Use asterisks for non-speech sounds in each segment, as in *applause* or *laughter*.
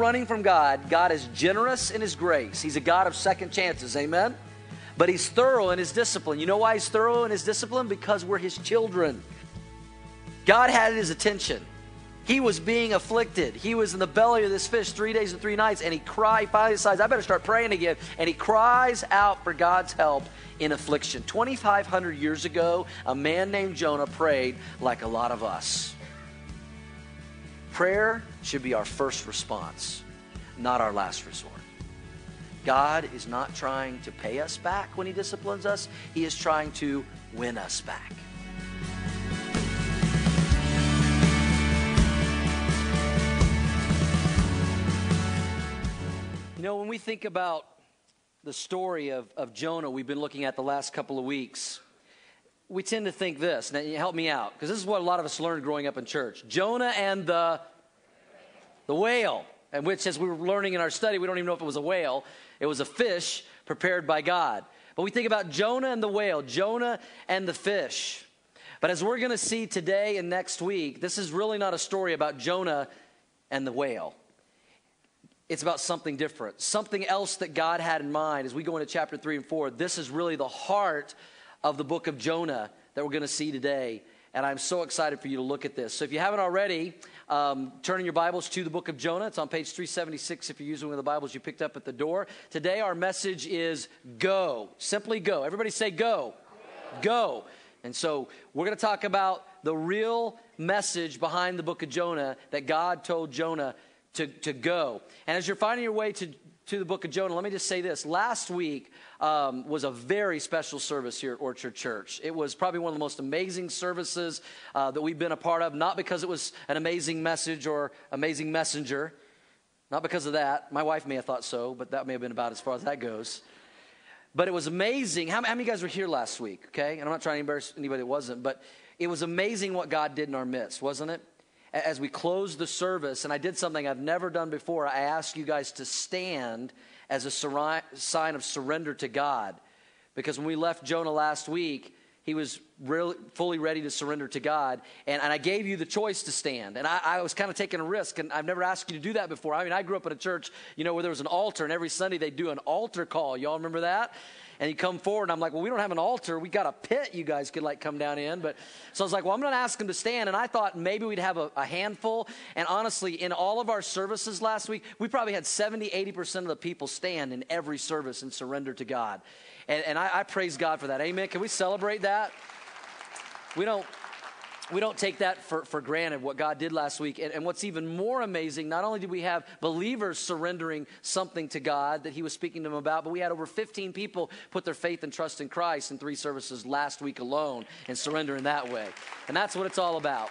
running from God, God is generous in His grace. He's a God of second chances. Amen? But He's thorough in His discipline. You know why He's thorough in His discipline? Because we're His children. God had His attention. He was being afflicted. He was in the belly of this fish three days and three nights, and he cried. Finally decides, I better start praying again. And he cries out for God's help in affliction. 2,500 years ago, a man named Jonah prayed like a lot of us. Prayer should be our first response, not our last resort. God is not trying to pay us back when he disciplines us, he is trying to win us back. You know, when we think about the story of, of Jonah we've been looking at the last couple of weeks, we tend to think this. Now, help me out, because this is what a lot of us learned growing up in church. Jonah and the, the whale, and which, as we were learning in our study, we don't even know if it was a whale. It was a fish prepared by God. But we think about Jonah and the whale, Jonah and the fish. But as we're going to see today and next week, this is really not a story about Jonah and the whale it's about something different, something else that God had in mind as we go into chapter 3 and 4. This is really the heart of the book of Jonah that we're going to see today. And I'm so excited for you to look at this. So if you haven't already, um, turn in your Bibles to the book of Jonah. It's on page 376 if you're using one of the Bibles you picked up at the door. Today, our message is go. Simply go. Everybody say go. Go. go. And so we're going to talk about the real message behind the book of Jonah that God told Jonah to, to go. And as you're finding your way to, to the book of Jonah, let me just say this. Last week um, was a very special service here at Orchard Church. It was probably one of the most amazing services uh, that we've been a part of, not because it was an amazing message or amazing messenger, not because of that. My wife may have thought so, but that may have been about as far as that goes. But it was amazing. How, how many guys were here last week? Okay, and I'm not trying to embarrass anybody that wasn't, but it was amazing what God did in our midst, wasn't it? As we close the service, and I did something I've never done before. I asked you guys to stand as a sign of surrender to God. Because when we left Jonah last week, he was really fully ready to surrender to God. And, and I gave you the choice to stand. And I, I was kind of taking a risk, and I've never asked you to do that before. I mean, I grew up in a church, you know, where there was an altar, and every Sunday they'd do an altar call. Y'all remember that? And you come forward and i'm like well we don't have an altar. We got a pit you guys could like come down in. But so i was like well i'm going to ask them to stand. And i thought maybe we'd have a, a, handful. And honestly in all of our services last week we probably had 70 80% of the people stand in every service and surrender to god. And, and I, I praise god for that. Amen. Can we celebrate that? We don't we don't take that for, for granted, what God did last week. And, and, what's even more amazing, not only did we have believers surrendering something to God that He was speaking to them about, but we had over 15 people put their faith and trust in Christ in three services last week alone and surrender in that way. And that's what it's all about.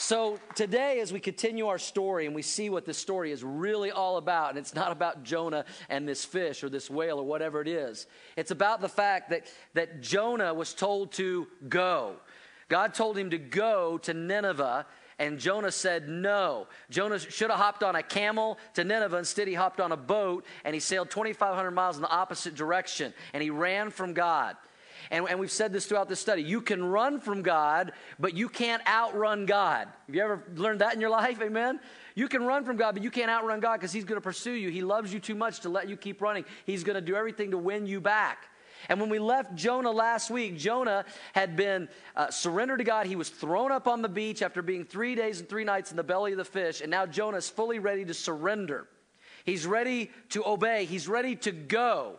So, today, as we continue our story and we see what this story is really all about, and it's not about Jonah and this fish or this whale or whatever it is, it's about the fact that, that Jonah was told to go. God told him to go to Nineveh, and Jonah said no. Jonah should have hopped on a camel to Nineveh. Instead, he hopped on a boat and he sailed 2,500 miles in the opposite direction, and he ran from God. And, and, we've said this throughout this study. You can run from God, but you can't outrun God. Have you ever learned that in your *laughs* life? Amen? You can run from God, but you can't outrun God because He's going to pursue you. He loves you too much to let you keep running. He's going to do everything to win you back. And when we left Jonah last week, Jonah had been uh, surrendered to God. He was thrown up on the beach after being three days and three nights in the belly of the fish. And now Jonah is fully ready to surrender. He's ready to obey, he's ready to go.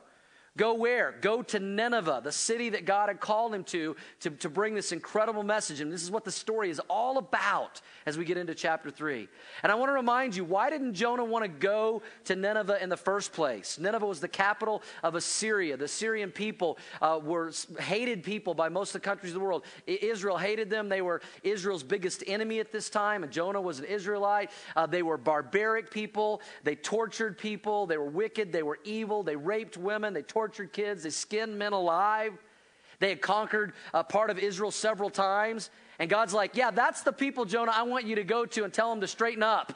Go where? Go to Nineveh, the city that God had called him to, to, to bring this incredible message. And this is what the story is all about as we get into chapter 3. And I want to remind you why didn't Jonah want to go to Nineveh in the first place? Nineveh was the capital of Assyria. The Assyrian people uh, were hated people by most of the countries of the world. Israel hated them. They were Israel's biggest enemy at this time, and Jonah was an Israelite. Uh, they were barbaric people. They tortured people. They were wicked. They were evil. They raped women. They tortured tortured kids, they skinned men alive. They had conquered a part of Israel several times. And God's like, Yeah, that's the people, Jonah, I want you to go to and tell them to straighten up.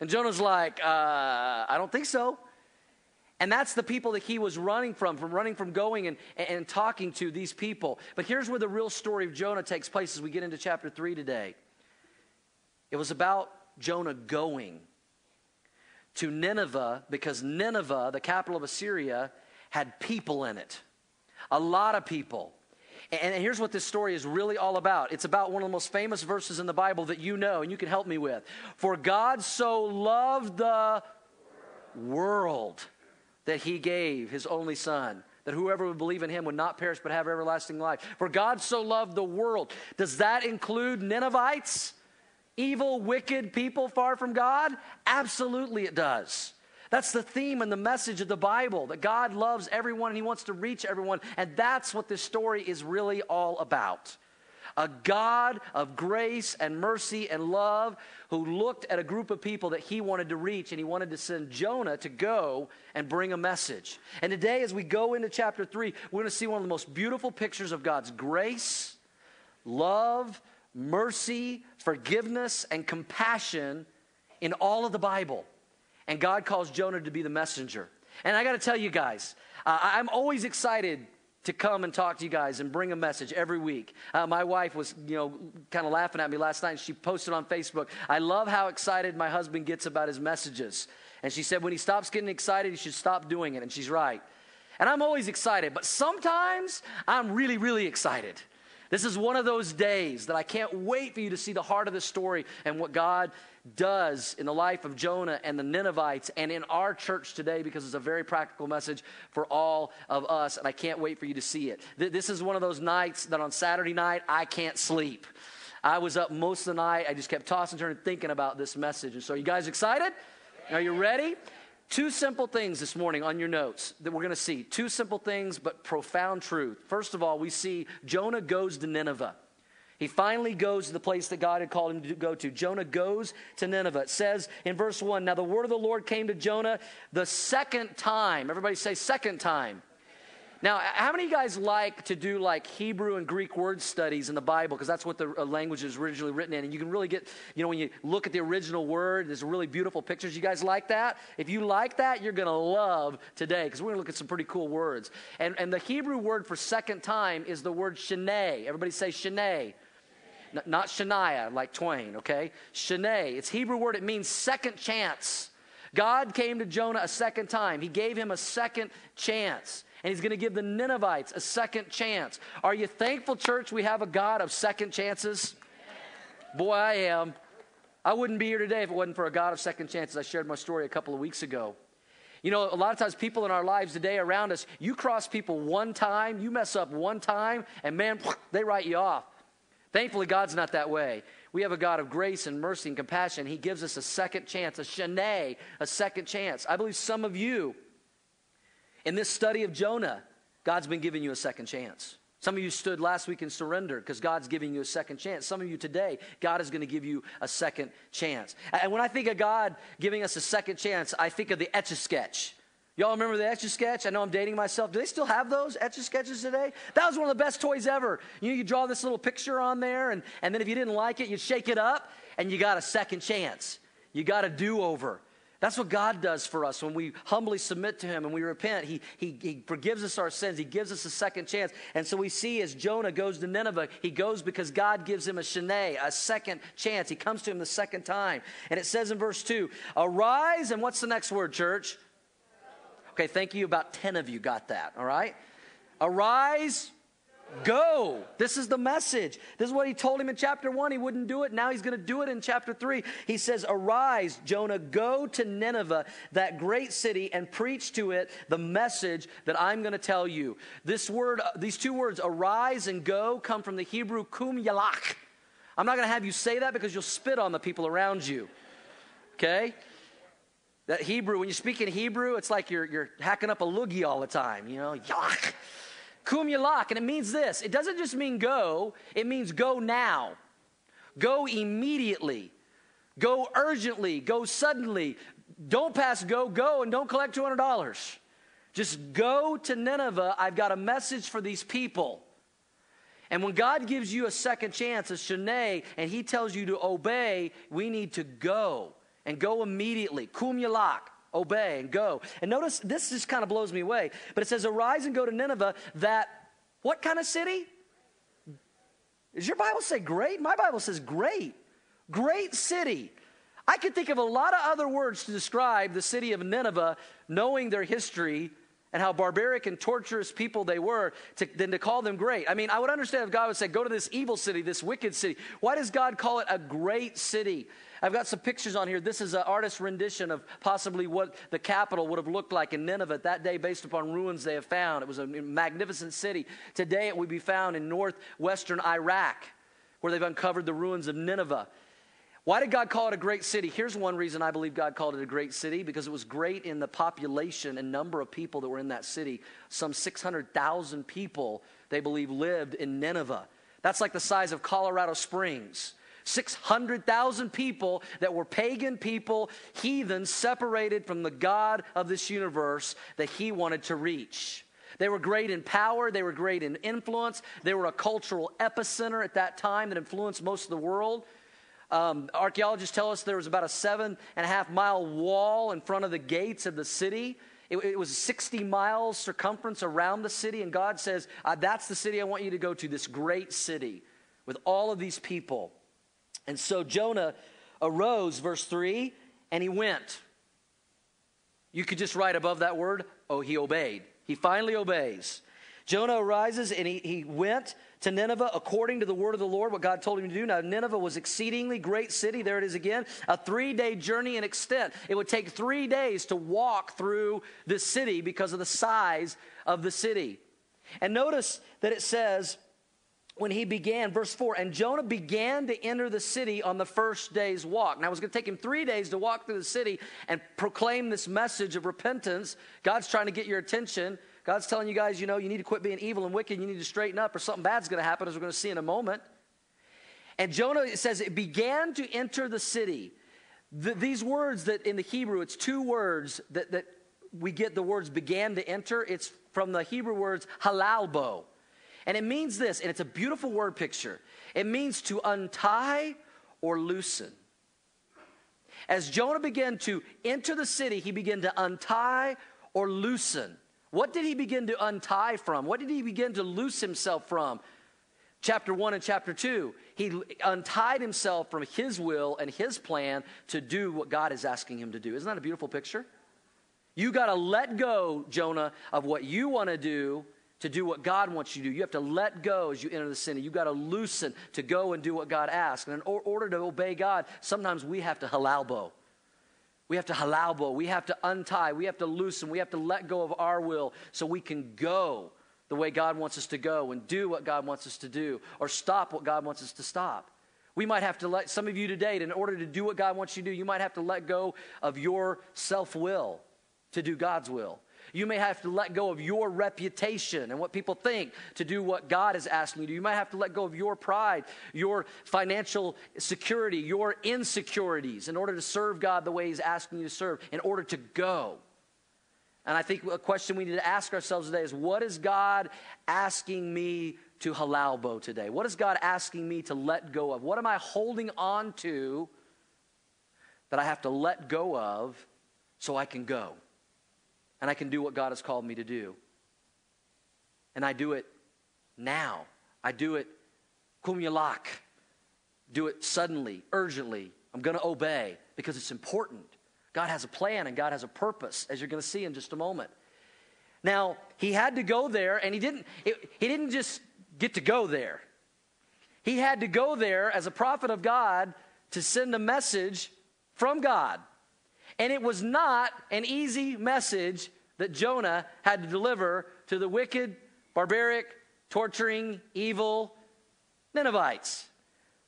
And Jonah's like, uh, I don't think so. And that's the people that he was running from, from running from going and, and talking to these people. But here's where the real story of Jonah takes place as we get into chapter 3 today. It was about Jonah going to Nineveh because Nineveh, the capital of Assyria, had people in it. A lot of people. And here's what this story is really all about. It's about one of the most famous verses in the Bible that you know and you can help me with. For God so loved the world that he gave his only son that whoever would believe in him would not perish but have everlasting life. For God so loved the world. Does that include Ninevites? Evil, wicked people far from God? Absolutely it does. That's the theme and the message of the Bible that God loves everyone and He wants to reach everyone. And that's what this story is really all about. A God of grace and mercy and love who looked at a group of people that He wanted to reach and He wanted to send Jonah to go and bring a message. And today, as we go into chapter 3, we're going to see one of the most beautiful pictures of God's grace, love, mercy, forgiveness, and compassion in all of the Bible and God calls Jonah to be the messenger. And I got to tell you guys, uh, I'm always excited to come and talk to you guys and bring a message every week. Uh, my wife was, you know, kind of laughing at me last night. She posted on Facebook, I love how excited my husband gets about his messages. And she said, when he stops getting excited, he should stop doing it. And she's right. And I'm always excited, but sometimes I'm really, really excited. This is one of those days that I can't wait for you to see the heart of the story and what God does in the life of Jonah and the Ninevites and in our church today because it's a very practical message for all of us. And I can't wait for you to see it. This is one of those nights that on Saturday night I can't sleep. I was up most of the night. I just kept tossing, and turning, thinking about this message. And so, are you guys excited? Are you ready? Two simple things this morning on your notes that we're going to see. Two simple things, but profound truth. First of all, we see Jonah goes to Nineveh. He finally goes to the place that God had called him to go to. Jonah goes to Nineveh. It says in verse 1 Now the word of the Lord came to Jonah the second time. Everybody say, second time. Now, how many of you guys like to do like Hebrew and Greek word studies in the Bible? Because that's what the uh, language is originally written in. And you can really get, you know, when you look at the original word, there's really beautiful pictures. You guys like that? If you like that, you're going to love today because we're going to look at some pretty cool words. And, and the Hebrew word for second time is the word shene. Everybody say shene. not Shania, like Twain, okay? Shene. It's Hebrew word. It means second chance. God came to Jonah a second time. He gave him a second chance and he's going to give the Ninevites a second chance. Are you thankful, church, we have a God of second chances? Boy, I am. I wouldn't be here today if it wasn't for a God of second chances. I shared my story a couple of weeks ago. You know, a lot of times people in our lives today around us, you cross people one time, you mess up one time, and man, *laughs* they write you off. Thankfully, God's not that way. We have a God of grace and mercy and compassion. He gives us a second chance, a shene, a second chance. I believe some of you in this study of Jonah, God's been giving you a second chance. Some of you stood last week and surrendered because God's giving you a second chance. Some of you today, God is going to give you a second chance. And when I think of God giving us a second chance, I think of the Etch a Sketch. Y'all remember the Etch a Sketch? I know I'm dating myself. Do they still have those Etch a Sketches today? That was one of the best toys ever. You know, you draw this little picture on there, and, and then if you didn't like it, you shake it up, and you got a second chance. You got a do over. That's what God does for us when we humbly submit to Him and we repent. He, he, he forgives us our sins. He gives us a second chance. And so we see as Jonah goes to Nineveh, he goes because God gives him a shene, a second chance. He comes to him the second time. And it says in verse 2 Arise, and what's the next word, church? Okay, thank you. About 10 of you got that, all right? Arise, Go. This is the message. This is what he told him in chapter one. He wouldn't do it. Now he's going to do it in chapter three. He says, Arise, Jonah, go to Nineveh, that great city, and preach to it the message that I'm going to tell you. This word, uh, these two words, arise and go, come from the Hebrew kum yalach. I'm not going to have you say that because you'll spit on the people around you. Okay? That Hebrew, when you speak in Hebrew, it's like you're, you're hacking up a loogie all the time, you know, yalach. Kum yalak, and it means this. It doesn't just mean go, it means go now. Go immediately. Go urgently. Go suddenly. Don't pass go, go, and don't collect $200. Just go to Nineveh. I've got a message for these people. And when God gives you a second chance, a shene, and He tells you to obey, we need to go and go immediately. Kum yalak obey and go. And notice this just kind of blows me away. But it says, Arise and go to Nineveh, that what kind of city? Does your Bible say great? My Bible says great. Great city. I could think of a lot of other words to describe the city of Nineveh, knowing their history and how barbaric and torturous people they were, to, than to call them great. I mean, I would understand if God would say, Go to this evil city, this wicked city. Why does God call it a great city? I've got some pictures on here. This is an artist's rendition of possibly what the capital would have looked like in Nineveh that day based upon ruins they have found. It was a magnificent city. Today it would be found in northwestern Iraq, where they've uncovered the ruins of Nineveh. Why did God call it a great city? Here's one reason I believe God called it a great city because it was great in the population and number of people that were in that city. Some 600,000 people, they believe, lived in Nineveh. That's like the size of Colorado Springs. 600,000 people that were pagan people, heathens, separated from the God of this universe that he wanted to reach. They were great in power, they were great in influence, they were a cultural epicenter at that time that influenced most of the world. Um, archaeologists tell us there was about a seven and a half mile wall in front of the gates of the city. It, it was 60 miles circumference around the city, and God says, uh, That's the city I want you to go to, this great city with all of these people. And so Jonah arose, verse 3, and he went. You could just write above that word, oh, he obeyed. He finally obeys. Jonah arises and he, he went to Nineveh according to the word of the Lord, what God told him to do. Now, Nineveh was exceedingly great city. There it is again, a three day journey in extent. It would take three days to walk through this city because of the size of the city. And notice that it says, when he began, verse 4, and Jonah began to enter the city on the first day's walk. Now, it was going to take him three days to walk through the city and proclaim this message of repentance. God's trying to get your attention. God's telling you guys, you know, you need to quit being evil and wicked. You need to straighten up, or something bad's going to happen, as we're going to see in a moment. And Jonah, it says, it began to enter the city. The, these words that in the Hebrew, it's two words that, that we get the words began to enter. It's from the Hebrew words halalbo. And it means this, and it's a beautiful word picture. It means to untie or loosen. As Jonah began to enter the city, he began to untie or loosen. What did he begin to untie from? What did he begin to loose himself from? Chapter 1 and chapter 2, he untied himself from his will and his plan to do what God is asking him to do. Isn't that a beautiful picture? You got to let go, Jonah, of what you want to do to do what God wants you to do. You have to let go as you enter the city. You've got to loosen to go and do what God asks. And in order to obey God, sometimes we have to halalbo. We have to halalbo. We have to untie. We have to loosen. We have to let go of our will so we can go the way God wants us to go and do what God wants us to do or stop what God wants us to stop. We might have to let some of you today, in order to do what God wants you to do, you might have to let go of your self will to do God's will. You may have to let go of your reputation and what people think to do what God is asking you to. do. You might have to let go of your pride, your financial security, your insecurities in order to serve God the way He's asking you to serve, in order to go. And I think a question we need to ask ourselves today is what is God asking me to halalbo today? What is God asking me to let go of? What am I holding on to that I have to let go of so I can go? And I can do what God has called me to do. And I do it now. I do it kumyalak. Do it suddenly, urgently. I'm going to obey because it's important. God has a plan and God has a purpose, as you're going to see in just a moment. Now, he had to go there, and he didn't, it, he didn't just get to go there. He had to go there as a prophet of God to send a message from God. And it was not an easy message that Jonah had to deliver to the wicked, barbaric, torturing, evil Ninevites.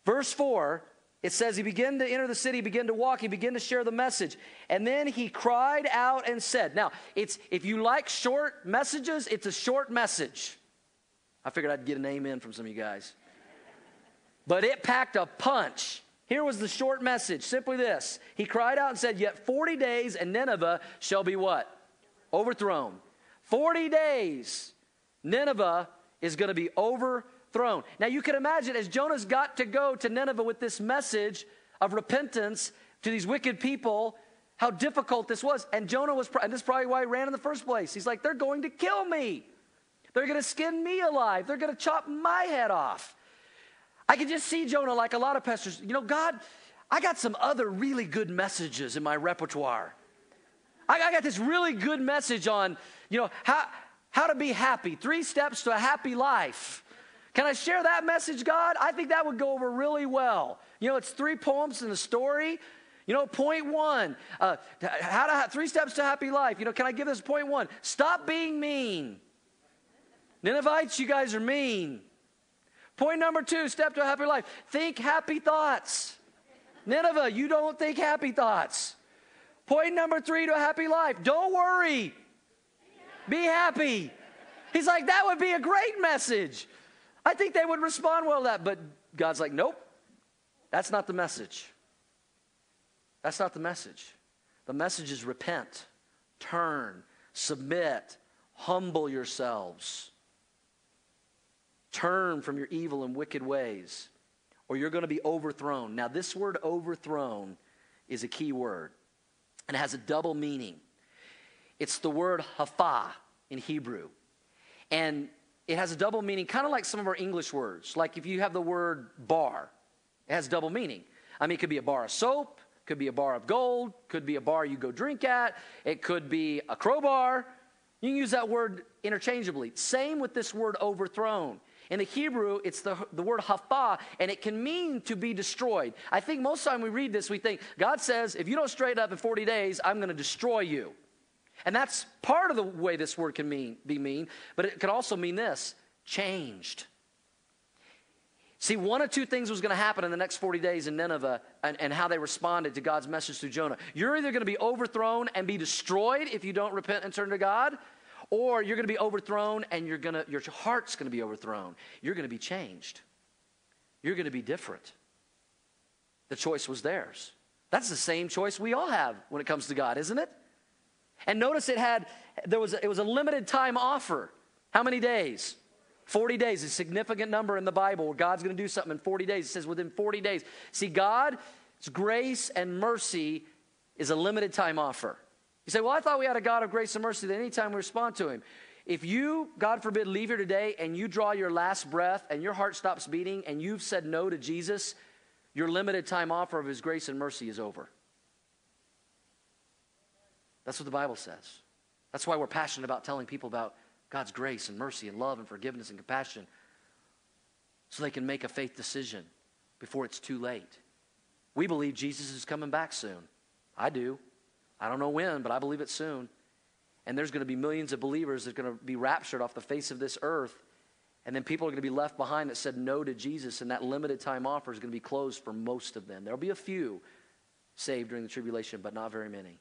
Verse 4, it says, He began to enter the city, began to walk, he began to share the message. And then he cried out and said, Now, it's if you like short messages, it's a short message. I figured I'd get an amen from some of you guys. But it packed a punch. Here was the short message simply this He cried out and said, Yet 40 days and Nineveh shall be what? Overthrown. 40 days, Nineveh is going to be overthrown. Now you can imagine as Jonah's got to go to Nineveh with this message of repentance to these wicked people, how difficult this was. And Jonah was, and this is probably why he ran in the first place. He's like, they're going to kill me. They're going to skin me alive. They're going to chop my head off. I can just see Jonah like a lot of pastors. You know, God, I got some other really good messages in my repertoire. I, got this really good message on, you know, how, how to be happy, three steps to a happy life. Can I share that message, God? I think that would go over really well. You know, it's three poems in a story. You know, point one, uh, how to three steps to happy life. You know, can I give this point one? Stop being mean. Ninevites, you guys are mean. Point number two, step to a happy life. Think happy thoughts. Nineveh, you don't think happy thoughts. Point number three to a happy life don't worry, be happy. He's like, that would be a great message. I think they would respond well to that. But God's like, nope, that's not the message. That's not the message. The message is repent, turn, submit, humble yourselves. Turn from your evil and wicked ways, or you're going to be overthrown. Now, this word overthrown is a key word, and it has a double meaning. It's the word hafa in Hebrew. And it has a double meaning, kind of like some of our English words. Like if you have the word bar, it has double meaning. I mean, it could be a bar of soap, could be a bar of gold, could be a bar you go drink at, it could be a crowbar. You can use that word interchangeably. Same with this word overthrown. In the Hebrew, it's the, the word hafa, and it can mean to be destroyed. I think most of the time we read this, we think, God says, if you don't straighten up in 40 days, I'm going to destroy you. And that's part of the way this word can mean, be mean, but it could also mean this changed. See, one of two things was going to happen in the next 40 days in Nineveh and, and, how they responded to God's message through Jonah. You're either going to be overthrown and be destroyed if you don't repent and turn to God, or you're going to be overthrown and you're going to, your heart's going to be overthrown. You're going to be changed. You're going to be different. The choice was theirs. That's the same choice we all have when it comes to God, isn't it? And notice it had, there was, a, it was a limited time offer. How many days? 40 days, a significant number in the Bible where God's going to do something in 40 days. It says within 40 days. See, God's grace and mercy is a limited time offer. You say, Well, I thought we had a God of grace and mercy that anytime we respond to Him. If you, God forbid, leave here today and you draw your last breath and your heart stops beating and you've said no to Jesus, your limited time offer of His grace and mercy is over. That's what the Bible says. That's why we're passionate about telling people about God's grace and mercy and love and forgiveness and compassion so they can make a faith decision before it's too late. We believe Jesus is coming back soon. I do. I don't know when, but I believe it soon. And there's going to be millions of believers that are going to be raptured off the face of this earth. And then people are going to be left behind that said no to Jesus, and that limited time offer is going to be closed for most of them. There'll be a few saved during the tribulation, but not very many.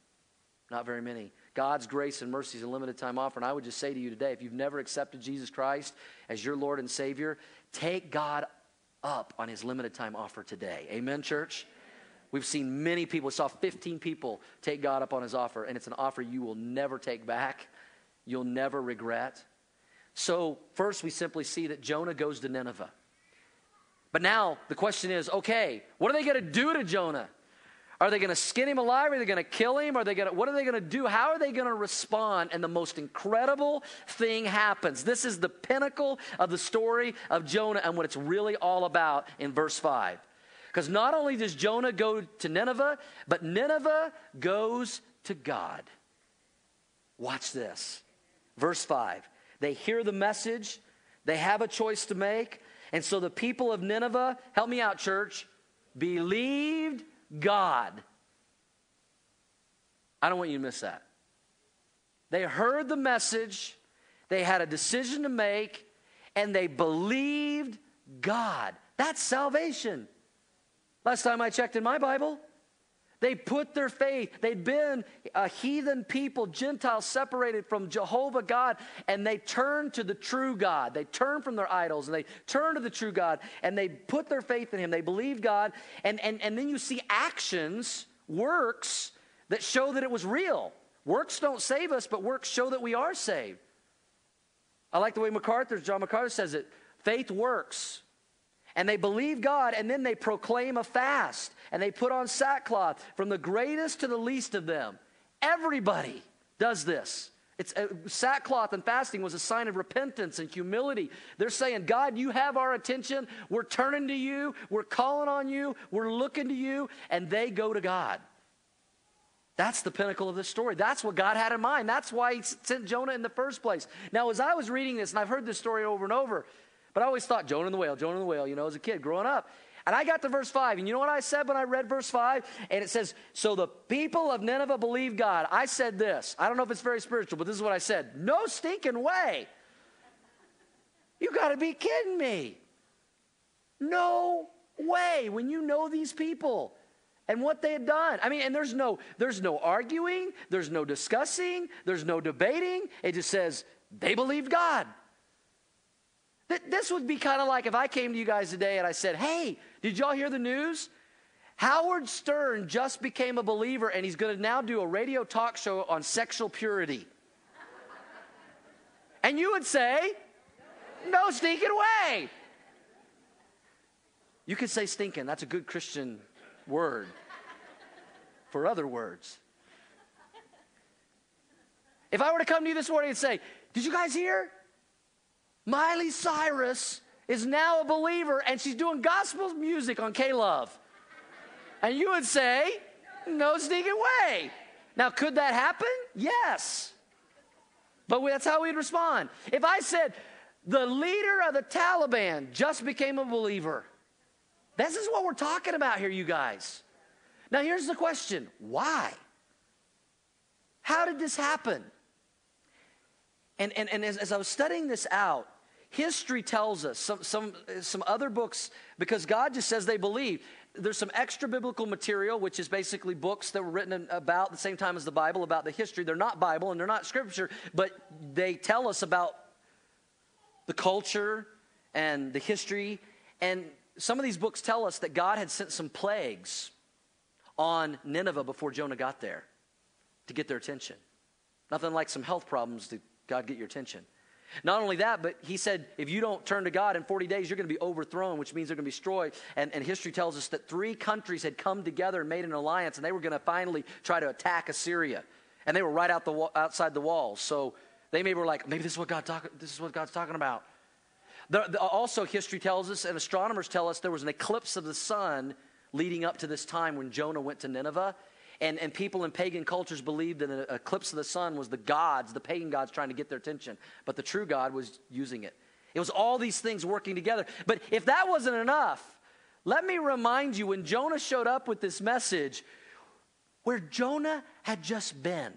Not very many. God's grace and mercy is a limited time offer. And I would just say to you today if you've never accepted Jesus Christ as your Lord and Savior, take God up on his limited time offer today. Amen, church? We've seen many people, we saw 15 people take God up on his offer, and it's an offer you will never take back, you'll never regret. So, first, we simply see that Jonah goes to Nineveh. But now the question is okay, what are they going to do to Jonah? Are they going to skin him alive? Are they going to kill him? Are they going to, what are they going to do? How are they going to respond? And the most incredible thing happens. This is the pinnacle of the story of Jonah and what it's really all about in verse 5. Because not only does Jonah go to Nineveh, but Nineveh goes to God. Watch this. Verse 5. They hear the message, they have a choice to make. And so the people of Nineveh, help me out, church, believed God. I don't want you to miss that. They heard the message, they had a decision to make, and they believed God. That's salvation. Last time I checked in my Bible, they put their faith. They'd been a heathen people, Gentiles separated from Jehovah God, and they turned to the true God. They turned from their idols and they turned to the true God and they put their faith in Him. They believed God. And, and, and then you see actions, works that show that it was real. Works don't save us, but works show that we are saved. I like the way MacArthur, John MacArthur says it faith works and they believe God, and then they proclaim a fast, and they put on sackcloth from the greatest to the least of them. Everybody does this. It's uh, sackcloth and fasting was a sign of repentance and humility. They're saying, God, you have our attention. We're turning to you. We're calling on you. We're looking to you. And they go to God. That's the pinnacle of this story. That's what God had in mind. That's why He sent Jonah in the first place. Now, as I was reading this, and I've heard this story over and over, but I always thought Jonah and the whale, Jonah and the whale, you know, as a kid growing up. And I got to verse 5, and you know what I said when I read verse 5? And it says, So the people of Nineveh believed God. I said this. I don't know if it's very spiritual, but this is what I said No stinking way. You got to be kidding me. No way. When you know these people and what they had done. I mean, and there's no there's no arguing, there's no discussing, there's no debating. It just says they believed God. This would be kind of like if I came to you guys today and I said, Hey, did y'all hear the news? Howard Stern just became a believer and he's going to now do a radio talk show on sexual purity. and you would say, No stinking way. You could say stinking. That's a good Christian word for other words. If I were to come to you this morning and say, Did you guys hear? Miley Cyrus is now a believer and she's doing gospel music on K Love. And you would say, no sneaking way. Now, could that happen? Yes. But that's how we'd respond. If I said, the leader of the Taliban just became a believer, this is what we're talking about here, you guys. Now, here's the question why? How did this happen? And, and, and as, as I was studying this out, History tells us, some, some, some other books, because God just says they believe. There's some extra biblical material, which is basically books that were written about the same time as the Bible, about the history. They're not Bible and they're not scripture, but they tell us about the culture and the history. And some of these books tell us that God had sent some plagues on Nineveh before Jonah got there to get their attention. Nothing like some health problems to God get your attention. Not only that, but he said, if you don't turn to God in 40 days, you're going to be overthrown, which means they're going to be destroyed. And, and history tells us that three countries had come together and made an alliance, and they were going to finally try to attack Assyria. And they were right out the, outside the walls. So they maybe were like, maybe this is what, God talk, this is what God's talking about. The, the, also, history tells us, and astronomers tell us, there was an eclipse of the sun leading up to this time when Jonah went to Nineveh. And, and people in pagan cultures believed that an eclipse of the sun was the gods, the pagan gods, trying to get their attention. But the true God was using it. It was all these things working together. But if that wasn't enough, let me remind you when Jonah showed up with this message, where Jonah had just been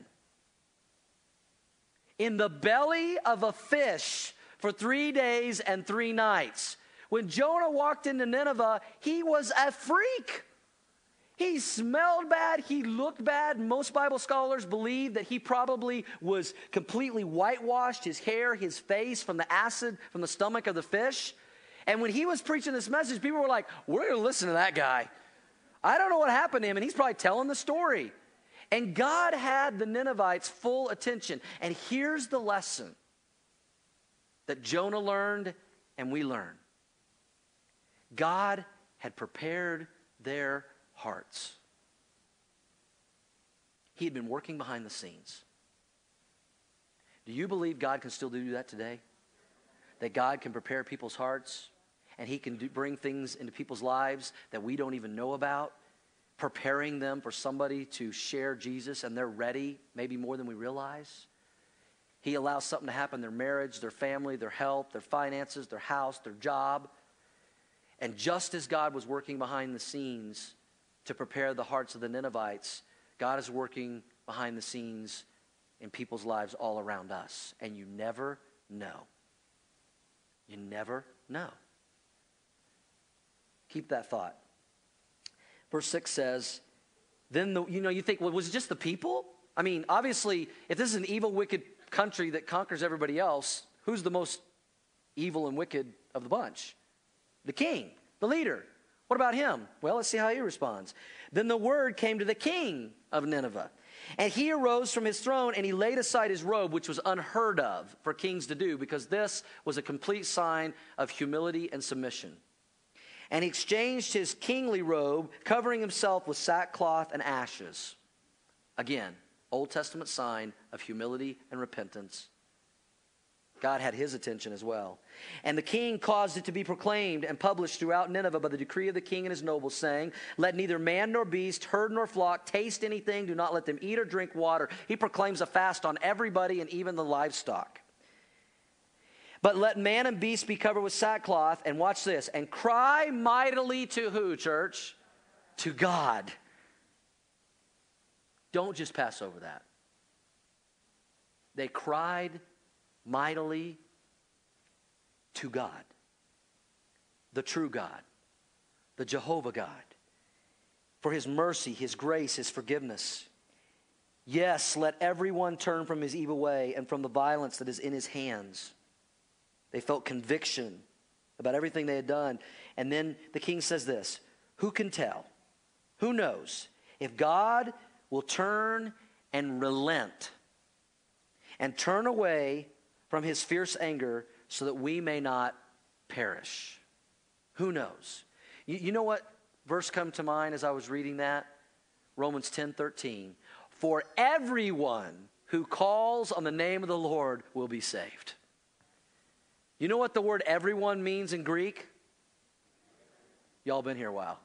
in the belly of a fish for three days and three nights. When Jonah walked into Nineveh, he was a freak. He smelled bad. He looked bad. Most Bible scholars believe that he probably was completely whitewashed, his hair, his face from the acid from the stomach of the fish. And when he was preaching this message, people were like, We're going to listen to that guy. I don't know what happened to him. And he's probably telling the story. And God had the Ninevites' full attention. And here's the lesson that Jonah learned and we learn God had prepared their hearts. He had been working behind the scenes. Do you believe God can still do that today? That God can prepare people's hearts and He can do, bring things into people's lives that we don't even know about, preparing them for somebody to share Jesus and they're ready, maybe more than we realize? He allows something to happen their marriage, their family, their health, their finances, their house, their job. And just as God was working behind the scenes to prepare the hearts of the Ninevites, God is working behind the scenes in people's lives all around us. And you never know. You never know. Keep that thought. Verse 6 says, then the, you know, you think, well, was it just the people? I mean, obviously, if this is an evil, wicked country that conquers everybody else, who's the most evil and wicked of the bunch? The king, the leader. What about him? Well, let's see how he responds. Then the word came to the king of Nineveh. And he arose from his throne and he laid aside his robe, which was unheard of for kings to do, because this was a complete sign of humility and submission. And he exchanged his kingly robe, covering himself with sackcloth and ashes. Again, Old Testament sign of humility and repentance. God had his attention as well. And the king caused it to be proclaimed and published throughout Nineveh by the decree of the king and his nobles, saying, Let neither man nor beast, herd nor flock taste anything. Do not let them eat or drink water. He proclaims a fast on everybody and even the livestock. But let man and beast be covered with sackcloth, and watch this, and cry mightily to who, church? To God. Don't just pass over that. They cried mightily to God, the true God, the Jehovah God, for his mercy, his grace, his forgiveness. Yes, let everyone turn from his evil way and from the violence that is in his hands. They felt conviction about everything they had done. And then the king says this Who can tell? Who knows? If God will turn and relent and turn away from his fierce anger so that we may not perish. Who knows? You, you know what verse come to mind as I was reading that? Romans 10 13. For everyone who calls on the name of the Lord will be saved. You know what the word everyone means in Greek? Y'all been here a while.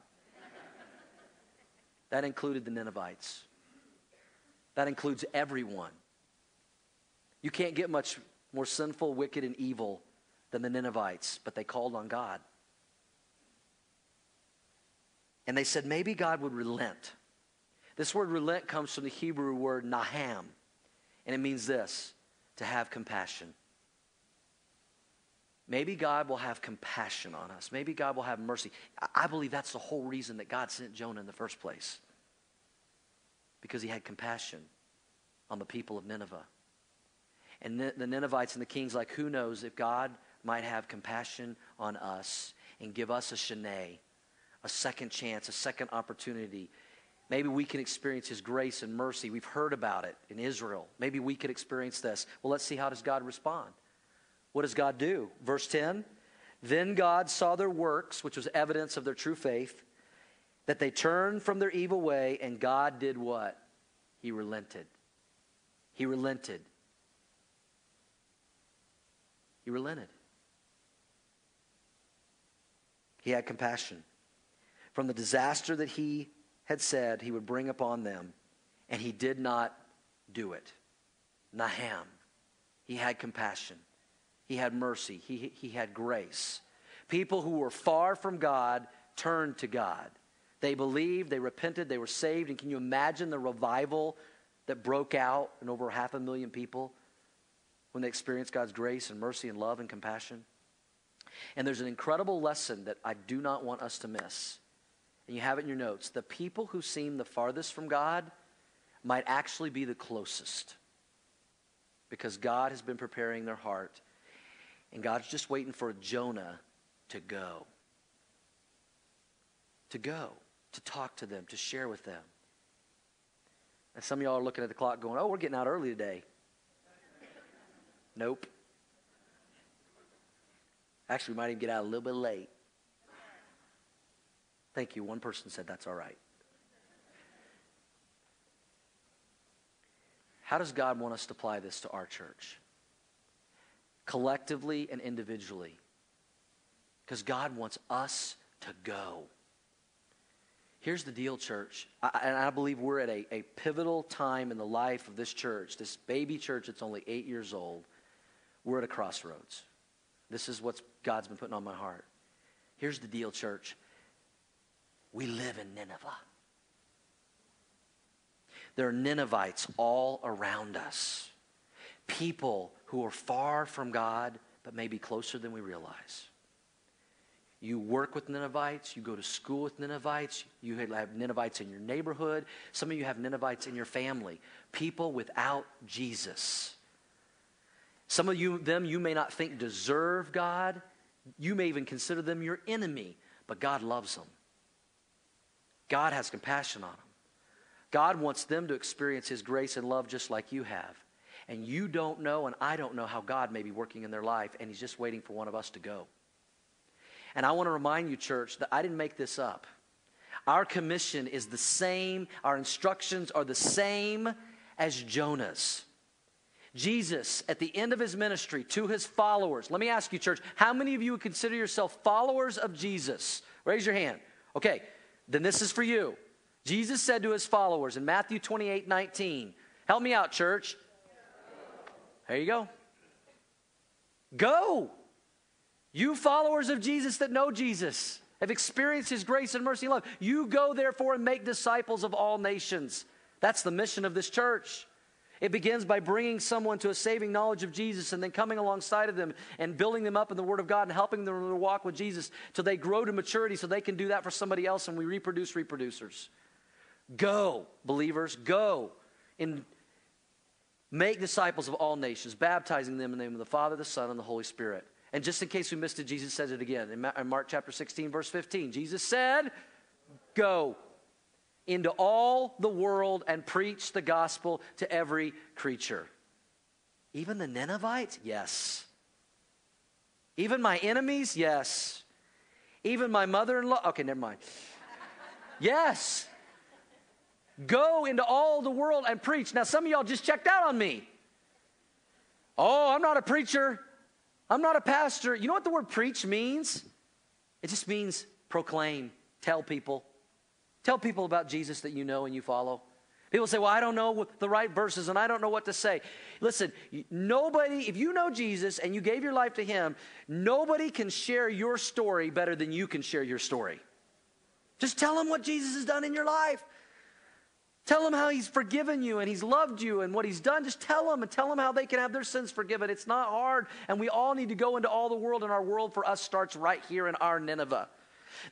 That included the Ninevites. That includes everyone. You can't get much more sinful, wicked, and evil than the Ninevites, but they called on God. And they said maybe God would relent. This word relent comes from the Hebrew word naham, and it means this to have compassion. Maybe God will have compassion on us. Maybe God will have mercy. I believe that's the whole reason that God sent Jonah in the first place. Because he had compassion on the people of Nineveh. And the Ninevites and the kings, like, who knows if God might have compassion on us and give us a shene, a second chance, a second opportunity. Maybe we can experience his grace and mercy. We've heard about it in Israel. Maybe we could experience this. Well, let's see how does God respond? What does God do? Verse 10 Then God saw their works, which was evidence of their true faith, that they turned from their evil way, and God did what? He relented. He relented. He relented. He had compassion. From the disaster that he had said he would bring upon them, and he did not do it. Naham. He had compassion. He had mercy. He, he had grace. People who were far from God turned to God. They believed, they repented, they were saved. And can you imagine the revival that broke out in over half a million people when they experience God's grace and mercy and love and compassion? And there's an incredible lesson that I do not want us to miss. And you have it in your notes. The people who seem the farthest from God might actually be the closest because God has been preparing their heart and God's just waiting for Jonah to go. To go, to talk to them, to share with them. And some of y'all are looking at the clock going, oh, we're getting out early today. Nope. Actually, we might even get out a little bit late. Thank you. One person said that's all right. How does God want us to apply this to our church? collectively and individually. Because God wants us to go. Here's the deal, church. I, and I believe we're at a, a pivotal time in the life of this church, this baby church that's only eight years old. We're at a crossroads. This is what God's been putting on my heart. Here's the deal, church. We live in Nineveh. There are Ninevites all around us. People who are far from God, but maybe closer than we realize. You work with Ninevites, you go to school with Ninevites, you have Ninevites in your neighborhood, some of you have Ninevites in your family. People without Jesus. Some of you, them you may not think deserve God. You may even consider them your enemy, but God loves them. God has compassion on them. God wants them to experience His grace and love just like you have. And you don't know, and I don't know how God may be working in their life, and He's just waiting for one of us to go. And I want to remind you, church, that I didn't make this up. Our commission is the same, our instructions are the same as Jonahs. Jesus, at the end of his ministry to his followers, let me ask you, church, how many of you would consider yourself followers of Jesus? Raise your hand. Okay, then this is for you. Jesus said to his followers in Matthew 28 19, Help me out, church. There you go. Go. You followers of Jesus that know Jesus have experienced his grace and mercy and love. You go, therefore, and make disciples of all nations. That's the mission of this church. It begins by bringing someone to a saving knowledge of Jesus and then coming alongside of them and building them up in the Word of God and helping them to walk with Jesus till they grow to maturity so they can do that for somebody else and we reproduce reproducers. Go, believers, go and make disciples of all nations, baptizing them in the name of the Father, the Son, and the Holy Spirit. And just in case we missed it, Jesus says it again in Mark chapter 16, verse 15. Jesus said, Go into all the world and preach the gospel to every creature. Even the Ninevites? Yes. Even my enemies? Yes. Even my mother in law? Okay, never mind. yes. Go into all the world and preach. Now, some of y'all just checked out on me. Oh, I'm not a preacher. I'm not a pastor. You know what the word preach means? It just means proclaim, tell people. Tell people about Jesus that you know and you follow. People say, Well, I don't know the right verses and I don't know what to say. Listen, nobody, if you know Jesus and you gave your life to him, nobody can share your story better than you can share your story. Just tell them what Jesus has done in your life. Tell them how he's forgiven you and he's loved you and what he's done. Just tell them and tell them how they can have their sins forgiven. It's not hard, and we all need to go into all the world, and our world for us starts right here in our Nineveh.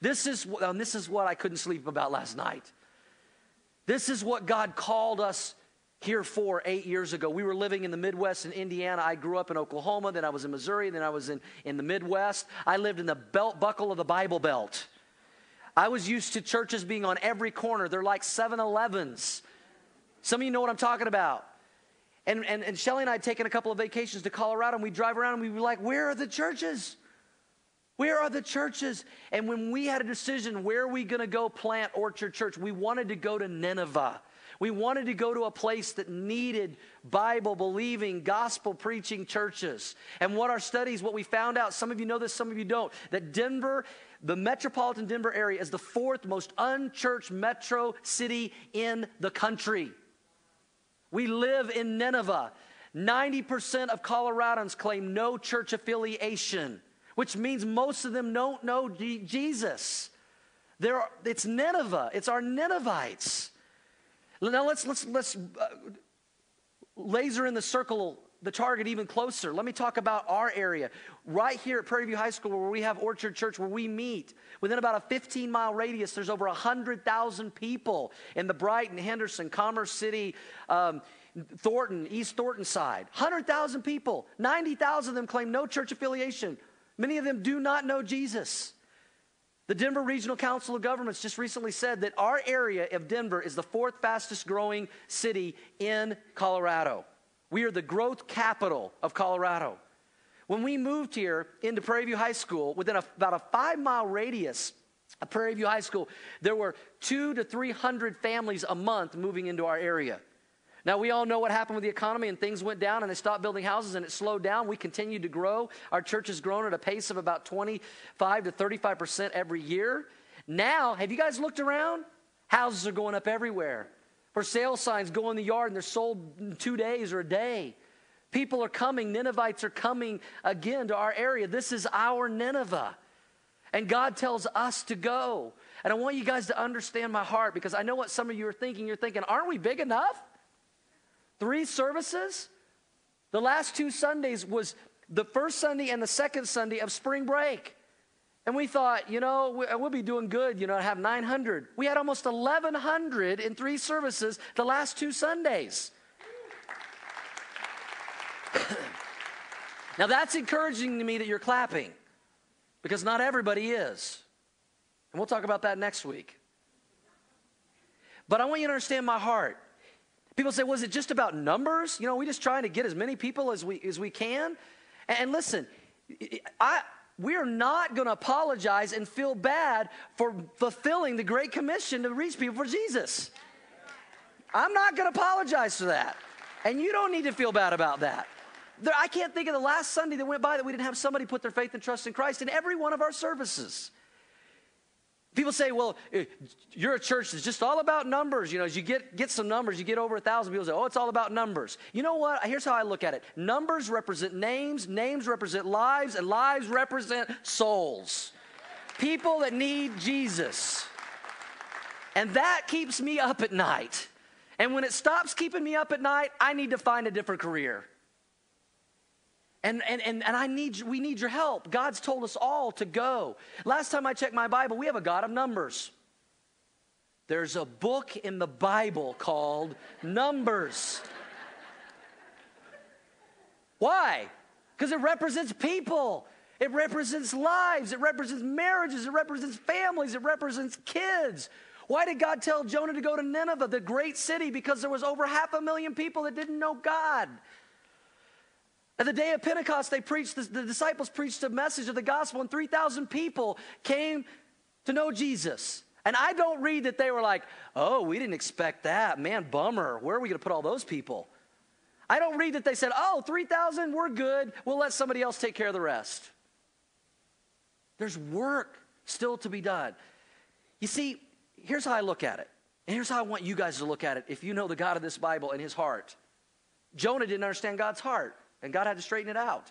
This is, and this is what I couldn't sleep about last night. This is what God called us here for eight years ago. We were living in the Midwest in Indiana. I grew up in Oklahoma, then I was in Missouri, then I was in, in the Midwest. I lived in the belt buckle of the Bible Belt. I was used to churches being on every corner. They're like 7 Elevens. Some of you know what I'm talking about. And, and, and Shelly and I had taken a couple of vacations to Colorado, and we drive around and we were like, Where are the churches? Where are the churches? And when we had a decision, where are we going to go plant Orchard Church? We wanted to go to Nineveh. We wanted to go to a place that needed Bible believing, gospel preaching churches. And what our studies, what we found out, some of you know this, some of you don't, that Denver, the metropolitan Denver area, is the fourth most unchurched metro city in the country. We live in Nineveh. 90% of Coloradans claim no church affiliation which means most of them don't know Jesus. There, are, it's Nineveh. It's our Ninevites. Now let's let's let's uh, laser in the circle, the target even closer. Let me talk about our area right here at Prairie View High School, where we have Orchard Church, where we meet. Within about a 15 mile radius, there's over 100,000 people in the Brighton, Henderson, Commerce City. Um, Thornton, East Thornton side. 100,000 people. 90,000 of them claim no church affiliation. Many of them do not know Jesus. The Denver Regional Council of Governments just recently said that our area of Denver is the fourth fastest growing city in Colorado. We are the growth capital of Colorado. When we moved here into Prairie View High School, within a, about a five mile radius of Prairie View High School, there were two to 300 families a month moving into our area. Now, we all know what happened with the economy and things went down and they stopped building houses and it slowed down. We continued to grow. Our church has grown at a pace of about 25 to 35% every year. Now, have you guys looked around? Houses are going up everywhere. For sale signs go in the yard and they're sold in two days or a day. People are coming. Ninevites are coming again to our area. This is our Nineveh. And God tells us to go. And I want you guys to understand my heart because I know what some of you are thinking. You're thinking, aren't we big enough? Three services? The last two Sundays was the first Sunday and the second Sunday of spring break. And we thought, you know, uh, we'll be doing good, you know, have 900. We had almost 1,100 in three services the last two Sundays. *coughs* now, that's encouraging to me that you're clapping because not everybody is. And we'll talk about that next week. But I want you to understand my heart. People say, was it just about numbers? You know, we just trying to get as many people as we as we can. And listen, I we're not going to apologize and feel bad for fulfilling the Great Commission to reach people for Jesus. I'm not going to apologize for that. And you don't need to feel bad about that. There, I can't think of the last Sunday that went by that we didn't have somebody put their faith and trust in Christ in every one of our services. People say, well, eh, you're a church that's just all about numbers. You know, as you get, get some numbers, you get over a thousand, people say, oh, it's all about numbers. You know what? Here's how I look at it numbers represent names, names represent lives, and lives represent souls. People that need Jesus. And that keeps me up at night. And when it stops keeping me up at night, I need to find a different career. And, and, and, and I need, we need your help. God's told us all to go. Last time I checked my Bible, we have a God of numbers. There's a book in the Bible called Numbers. Why? Because it represents people. It represents lives. It represents marriages. It represents families. It represents kids. Why did God tell Jonah to go to Nineveh, the great city? Because there was over half a million people that didn't know God. At the day of Pentecost, they preached, the, the disciples preached a message of the gospel, and 3,000 people came to know Jesus. And I don't read that they were like, oh, we didn't expect that. Man, bummer. Where are we going to put all those people? I don't read that they said, oh, 3,000, we're good. We'll let somebody else take care of the rest. There's work still to be done. You see, here's how I look at it. And here's how I want you guys to look at it if you know the God of this Bible and his heart. Jonah didn't understand God's heart and God had to straighten it out.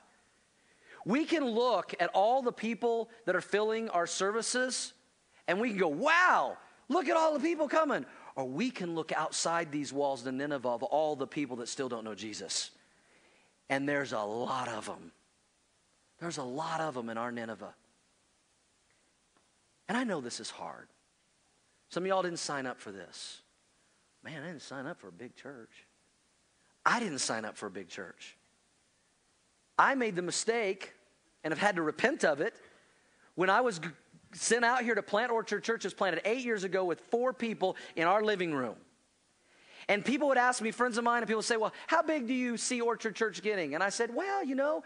We can look at all the people that are filling our services and we can go, wow, look at all the people coming. Or we can look outside these walls to Nineveh of all the people that still don't know Jesus. And there's a lot of them. There's a lot of them in our Nineveh. And I know this is hard. Some of y'all didn't sign up for this. Man, I didn't sign up for a big church. I didn't sign up for a big church. I made the mistake and have had to repent of it when I was sent out here to plant Orchard Church. was planted eight years ago with four people in our living room. And people would ask me, friends of mine, and people would say, Well, how big do you see Orchard Church getting? And I said, Well, you know,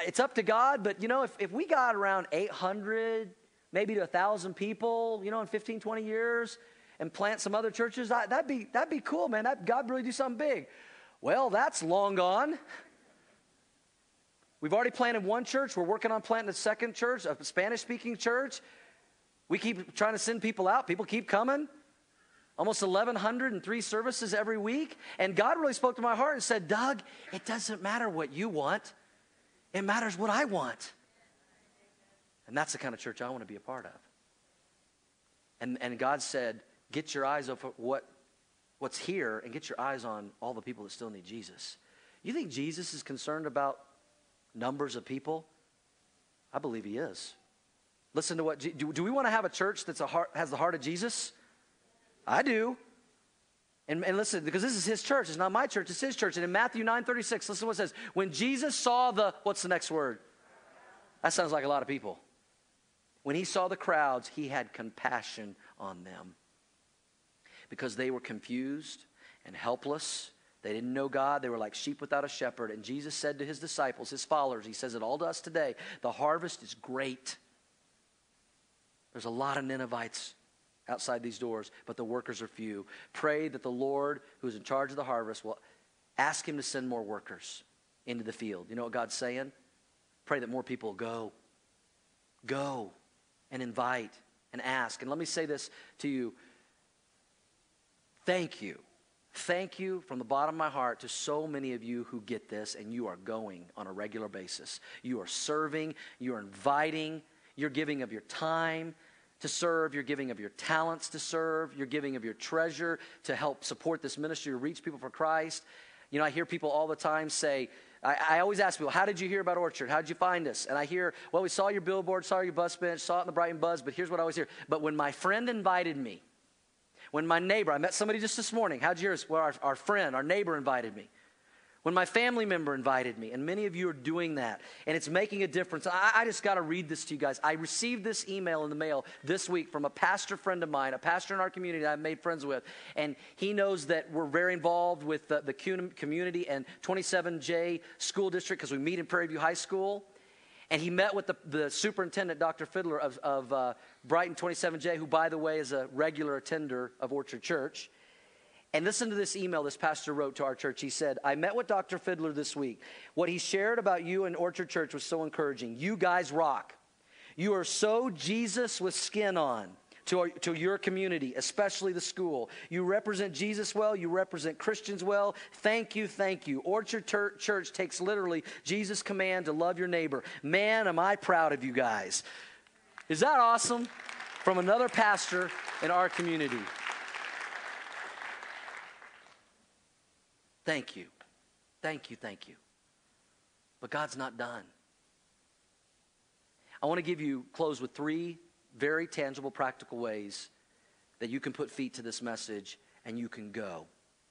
it's up to God, but you know, if, if we got around 800, maybe to 1,000 people, you know, in 15, 20 years, and plant some other churches, I, that'd, be, that'd be cool, man. That, God really do something big. Well, that's long gone. *laughs* We've already planted one church. We're working on planting a second church, a Spanish speaking church. We keep trying to send people out. People keep coming. Almost 1,103 services every week. And God really spoke to my heart and said, Doug, it doesn't matter what you want, it matters what I want. And that's the kind of church I want to be a part of. And, and God said, get your eyes off what, what's here and get your eyes on all the people that still need Jesus. You think Jesus is concerned about numbers of people? I believe he is. Listen to what, do, do we want to have a church that's a heart, has the heart of Jesus? I do. And, and listen, because this is his church. It's not my church, it's his church. And in Matthew 9 36, listen to what it says. When Jesus saw the, what's the next word? That sounds like a lot of people. When he saw the crowds, he had compassion on them because they were confused and helpless they didn't know God. They were like sheep without a shepherd. And Jesus said to his disciples, his followers, he says it all to us today the harvest is great. There's a lot of Ninevites outside these doors, but the workers are few. Pray that the Lord, who's in charge of the harvest, will ask him to send more workers into the field. You know what God's saying? Pray that more people go. Go and invite and ask. And let me say this to you. Thank you Thank you from the bottom of my heart to so many of you who get this and you are going on a regular basis. You are serving, you're inviting, you're giving of your time to serve, you're giving of your talents to serve, you're giving of your treasure to help support this ministry to reach people for Christ. You know, I hear people all the time say, I, I, always ask people, how did you hear about Orchard? How did you find us? And I hear, well, we saw your billboard, saw your bus bench, saw it in the Brighton Buzz, but here's what I always hear. But when my friend invited me, when my neighbor, I met somebody just this morning. How'd yours? Well, our, our friend, our neighbor invited me. When my family member invited me, and many of you are doing that, and it's making a difference. I, I just got to read this to you guys. I received this email in the mail this week from a pastor friend of mine, a pastor in our community that I've made friends with, and he knows that we're very involved with the, the community and 27J School District because we meet in Prairie View High School. And he met with the, the superintendent, Dr. Fiddler of, of uh, Brighton 27J, who, by the way, is a regular attender of Orchard Church. And listen to this email this pastor wrote to our church. He said, I met with Dr. Fiddler this week. What he shared about you and Orchard Church was so encouraging. You guys rock. You are so Jesus with skin on to, to your community, especially the school. You represent Jesus well, you represent Christians well. Thank you, thank you. Orchard Church takes literally Jesus' command to love your neighbor. Man, am I proud of you guys. Is that awesome? From another pastor in our community. Thank you. Thank you. Thank you. But God's not done. I want to give you, close with three very tangible, practical ways that you can put feet to this message and you can go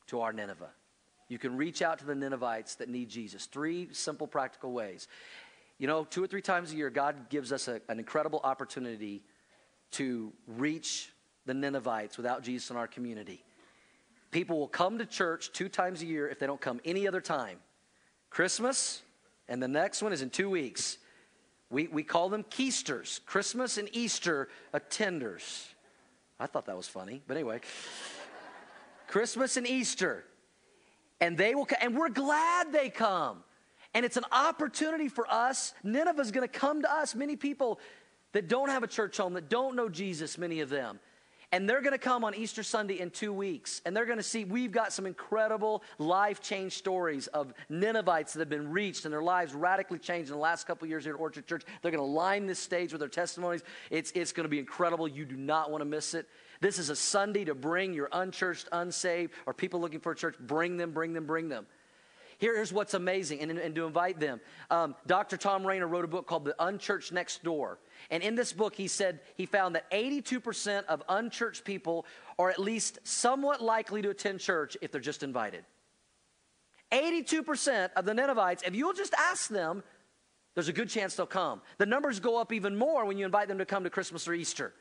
to our Nineveh. You can reach out to the Ninevites that need Jesus. Three simple, practical ways. You know, two or three times a year, God gives us a, an incredible opportunity to reach the Ninevites without Jesus in our community. People will come to church two times a year if they don't come any other time Christmas, and the next one is in two weeks. We, we call them Chreasters, Christmas and Easter attenders. I thought that was funny, but anyway. Christmas and Easter. And they will and we're glad they come. And it's an opportunity for us. Nineveh's going to come to us. Many people that don't have a church home, that don't know Jesus, many of them. And they're going to come on Easter Sunday in two weeks. And they're going to see we've got some incredible life change stories of Ninevites that have been reached and their lives radically changed in the last couple years here at Orchard Church. They're going to line this stage with their testimonies. It's, it's going to be incredible. You do not want to miss it. This is a Sunday to bring your unchurched, unsaved, or people looking for a church. Bring them, bring them, bring them. Here's what's amazing, and, and to invite them. Um, Dr. Thom Rainer wrote a book called The Unchurched Next Door. And in this book, he said he found that 82% of unchurched people are at least somewhat likely to attend church if they're just invited. 82% of the Ninevites, if you'll just ask them, there's a good chance they'll come. The numbers go up even more when you invite them to come to Christmas or Easter.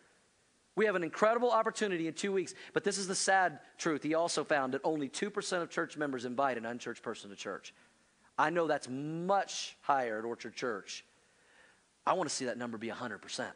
We have an incredible opportunity in two weeks, but this is the sad truth. He also found that only 2% of church members invite an unchurched person to church. I know that's much higher at Orchard Church. I want to see that number be 100%.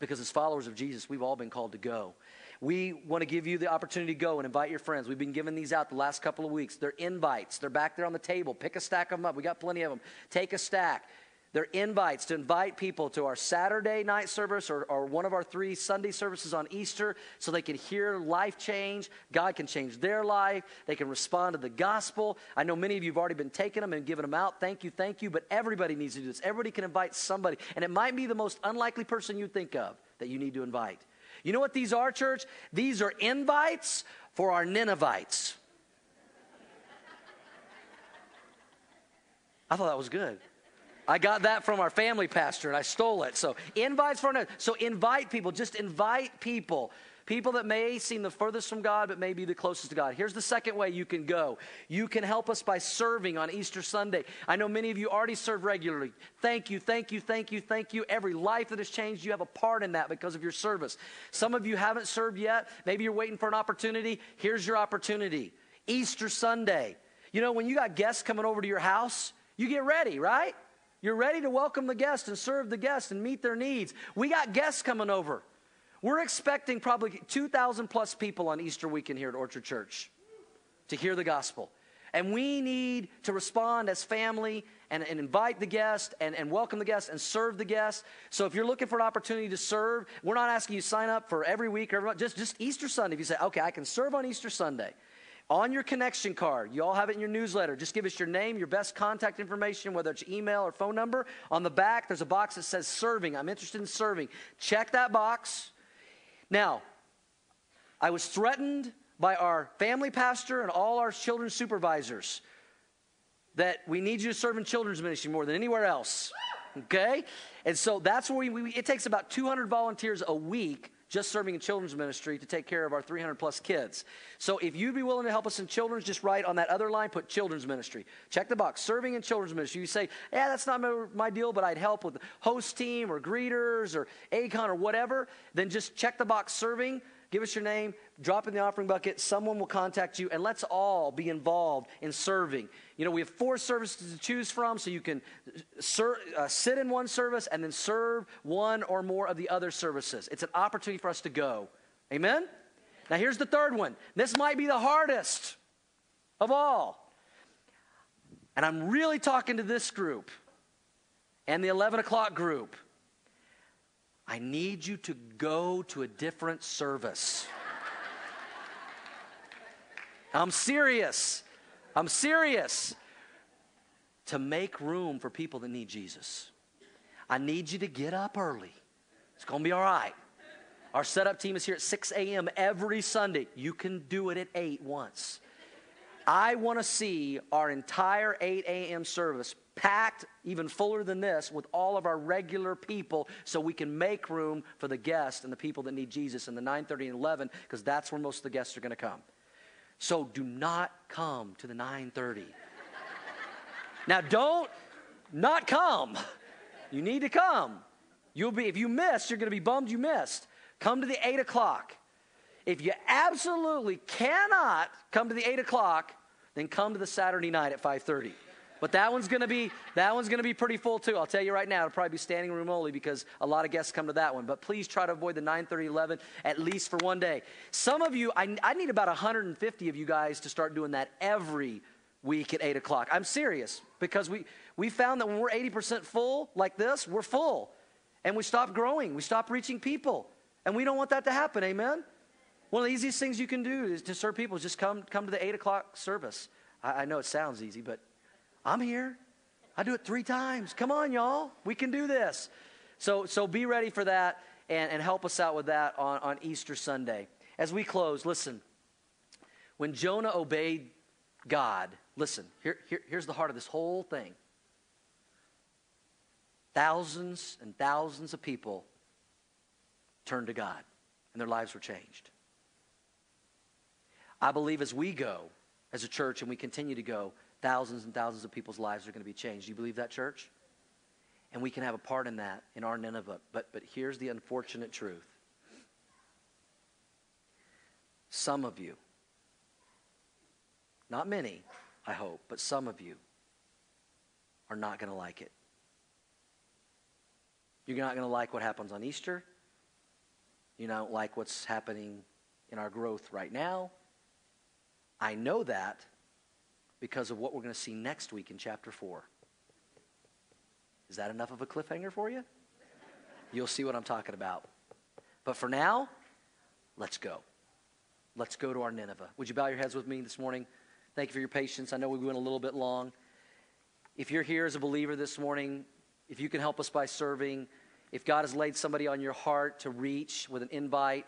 Because as followers of Jesus, we've all been called to go. We want to give you the opportunity to go and invite your friends. We've been giving these out the last couple of weeks. They're invites. They're back there on the table. Pick a stack of them up. We got plenty of them. Take a stack. They're invites to invite people to our Saturday night service or, or, one of our three Sunday services on Easter so they can hear life change. God can change their life. They can respond to the gospel. I know many of you have already been taking them and giving them out. Thank you, thank you. But everybody needs to do this. Everybody can invite somebody. And it might be the most unlikely person you think of that you need to invite. You know what these are, church? These are invites for our Ninevites. I thought that was good. I got that from our family pastor and I stole it. So invites for another. So invite people. Just invite people. People that may seem the furthest from God, but may be the closest to God. Here's the second way you can go. You can help us by serving on Easter Sunday. I know many of you already serve regularly. Thank you, thank you, thank you, thank you. Every life that has changed, you have a part in that because of your service. Some of you haven't served yet. Maybe you're waiting for an opportunity. Here's your opportunity Easter Sunday. You know, when you got guests coming over to your house, you get ready, right? You're ready to welcome the guest and serve the guest and meet their needs. We got guests coming over. We're expecting probably 2,000 plus people on Easter weekend here at Orchard Church to hear the gospel. And we need to respond as family and, and invite the guest and, and welcome the guest and serve the guest. So if you're looking for an opportunity to serve, we're not asking you to sign up for every week or just, just Easter Sunday. If you say, okay, I can serve on Easter Sunday. On your connection card, you all have it in your newsletter. Just give us your name, your best contact information, whether it's email or phone number. On the back, there's a box that says serving. I'm interested in serving. Check that box. Now, I was threatened by our family pastor and all our children's supervisors that we need you to serve in children's ministry more than anywhere else. Okay? And so that's where we, we it takes about 200 volunteers a week just serving in children's ministry to take care of our 300 plus kids. So if you'd be willing to help us in children's, just write on that other line, put children's ministry. Check the box, serving in children's ministry. You say, yeah, that's not my, my deal, but I'd help with the host team or greeters or ACON or whatever. Then just check the box, serving give us your name, drop in the offering bucket. Someone will contact you, and let's all be involved in serving. You know, we have four services to choose from, so you can ser- uh, sit in one service and then serve one or more of the other services. It's an opportunity for us to go. Amen? Now, here's the third one. This might be the hardest of all. And I'm really talking to this group and the 11 o'clock group. I need you to go to a different service. I'm serious. I'm serious. To make room for people that need Jesus. I need you to get up early. It's going to be all right. Our setup team is here at 6 a.m. every Sunday. You can do it at 8 once. I want to see our entire 8 a.m. service packed even fuller than this with all of our regular people so we can make room for the guests and the people that need Jesus in the 9:30 and 11 because that's where most of the guests are going to come. So do not come to the 9:30. *laughs* now don't not come. You need to come. You'll be if you miss, you're going to be bummed you missed. Come to the 8 o'clock. If you absolutely cannot come to the 8 o'clock, then come to the Saturday night at 5:30. But that one's going to be that one's to be pretty full too. I'll tell you right now, it'll probably be standing room only because a lot of guests come to that one. But please try to avoid the 9:30, 11 at least for one day. Some of you, I, I need about 150 of you guys to start doing that every week at 8 o'clock. I'm serious because we we found that when we're 80% full like this, we're full, and we stop growing, we stop reaching people, and we don't want that to happen. Amen. One of the easiest things you can do is to serve people is just come come to the 8 o'clock service. I, I know it sounds easy, but I'm here. I do it three times. Come on, y'all. We can do this. So, so be ready for that and, and help us out with that on, on Easter Sunday. As we close, listen. When Jonah obeyed God, listen, here, here, here's the heart of this whole thing. Thousands and thousands of people turned to God, and their lives were changed. I believe as we go as a church and we continue to go, thousands and thousands of people's lives are going to be changed. Do you believe that, church? And we can have a part in that in our Nineveh. But, but here's the unfortunate truth some of you, not many, I hope, but some of you are not going to like it. You're not going to like what happens on Easter. You don't like what's happening in our growth right now. I know that because of what we're going to see next week in chapter 4. Is that enough of a cliffhanger for you? You'll see what I'm talking about. But for now, let's go. Let's go to our Nineveh. Would you bow your heads with me this morning? Thank you for your patience. I know we went a little bit long. If you're here as a believer this morning, if you can help us by serving, if God has laid somebody on your heart to reach with an invite,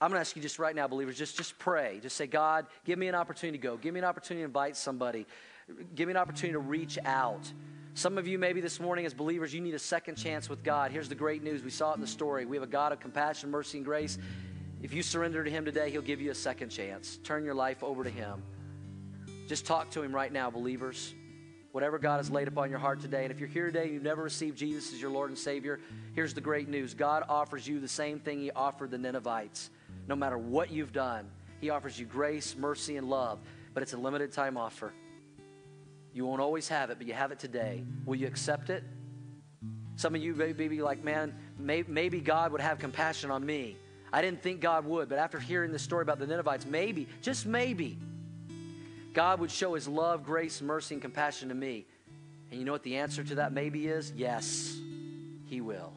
I'm going to ask you just right now, believers, just, just pray. Just say, God, give me an opportunity to go. Give me an opportunity to invite somebody. Give me an opportunity to reach out. Some of you, maybe this morning, as believers, you need a second chance with God. Here's the great news. We saw it in the story. We have a God of compassion, mercy, and grace. If you surrender to Him today, He'll give you a second chance. Turn your life over to Him. Just talk to Him right now, believers. Whatever God has laid upon your heart today. And if you're here today and you've never received Jesus as your Lord and Savior, here's the great news God offers you the same thing He offered the Ninevites no matter what you've done. He offers you grace, mercy, and love, but it's a limited time offer. You won't always have it, but you have it today. Will you accept it? Some of you may be like, man, maybe God would have compassion on me. I didn't think God would, but after hearing the story about the Ninevites, maybe, just maybe, God would show his love, grace, mercy, and compassion to me. And you know what the answer to that maybe is? Yes, he will.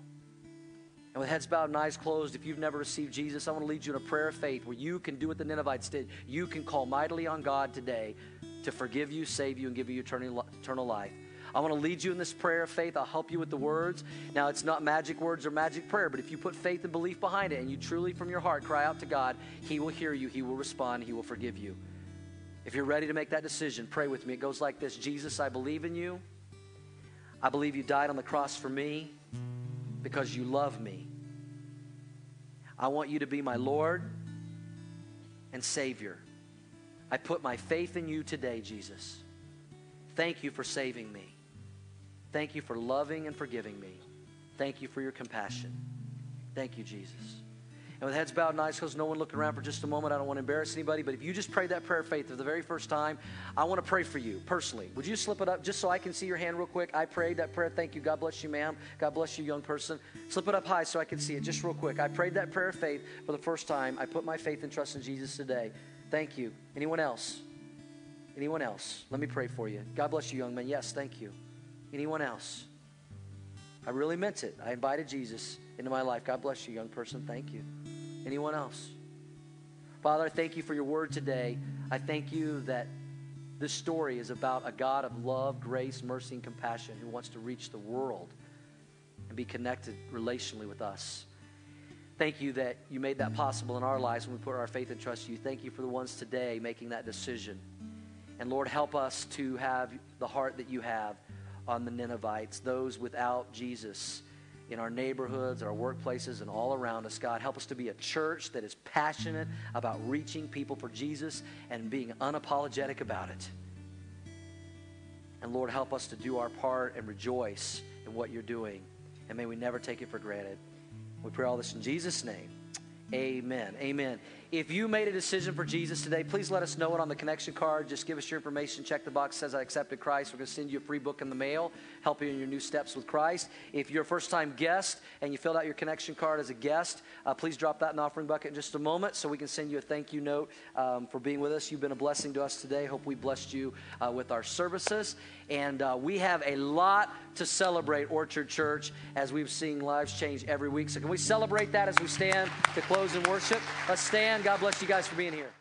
And with heads bowed and eyes closed, if you've never received Jesus, I want to lead you in a prayer of faith where you can do what the Ninevites did. You can call mightily on God today to forgive you, save you, and give you eternal life. I want to lead you in this prayer of faith. I'll help you with the words. Now, it's not magic words or magic prayer, but if you put faith and belief behind it and you truly from your heart cry out to God, He will hear you, He will respond, He will forgive you. If you're ready to make that decision, pray with me. It goes like this Jesus, I believe in you. I believe you died on the cross for me because you love me. I want you to be my Lord and Savior. I put my faith in you today, Jesus. Thank you for saving me. Thank you for loving and forgiving me. Thank you for your compassion. Thank you, Jesus. And with heads bowed and eyes closed, no one looking around for just a moment, I don't want to embarrass anybody, but if you just prayed that prayer of faith for the very first time, I want to pray for you personally. Would you slip it up just so I can see your hand real quick? I prayed that prayer. Thank you. God bless you, ma'am. God bless you, young person. Slip it up high so I can see it just real quick. I prayed that prayer of faith for the first time. I put my faith and trust in Jesus today. Thank you. Anyone else? Anyone else? Let me pray for you. God bless you, young man. Yes, thank you. Anyone else? I really meant it. I invited Jesus into my life. God bless you, young person. Thank you. Anyone else? Father, I thank you for your word today. I thank you that this story is about a God of love, grace, mercy, and compassion who wants to reach the world and be connected relationally with us. Thank you that you made that possible in our lives when we put our faith and trust in you. Thank you for the ones today making that decision. And Lord, help us to have the heart that you have on the Ninevites, those without Jesus in our neighborhoods, our workplaces, and all around us. God, help us to be a church that is passionate about reaching people for Jesus and being unapologetic about it. And Lord, help us to do our part and rejoice in what you're doing. And may we never take it for granted. We pray all this in Jesus' name. Amen. Amen. If you made a decision for Jesus today, please let us know it on the connection card. Just give us your information. Check the box says I accepted Christ. We're going to send you a free book in the mail, help you in your new steps with Christ. If you're a first time guest and you filled out your connection card as a guest, uh, please drop that in the offering bucket in just a moment so we can send you a thank you note um, for being with us. You've been a blessing to us today. Hope we blessed you uh, with our services. And uh, we have a lot to celebrate, Orchard Church, as we've seen lives change every week. So, can we celebrate that as we stand to close in worship? Let's stand. God bless you guys for being here.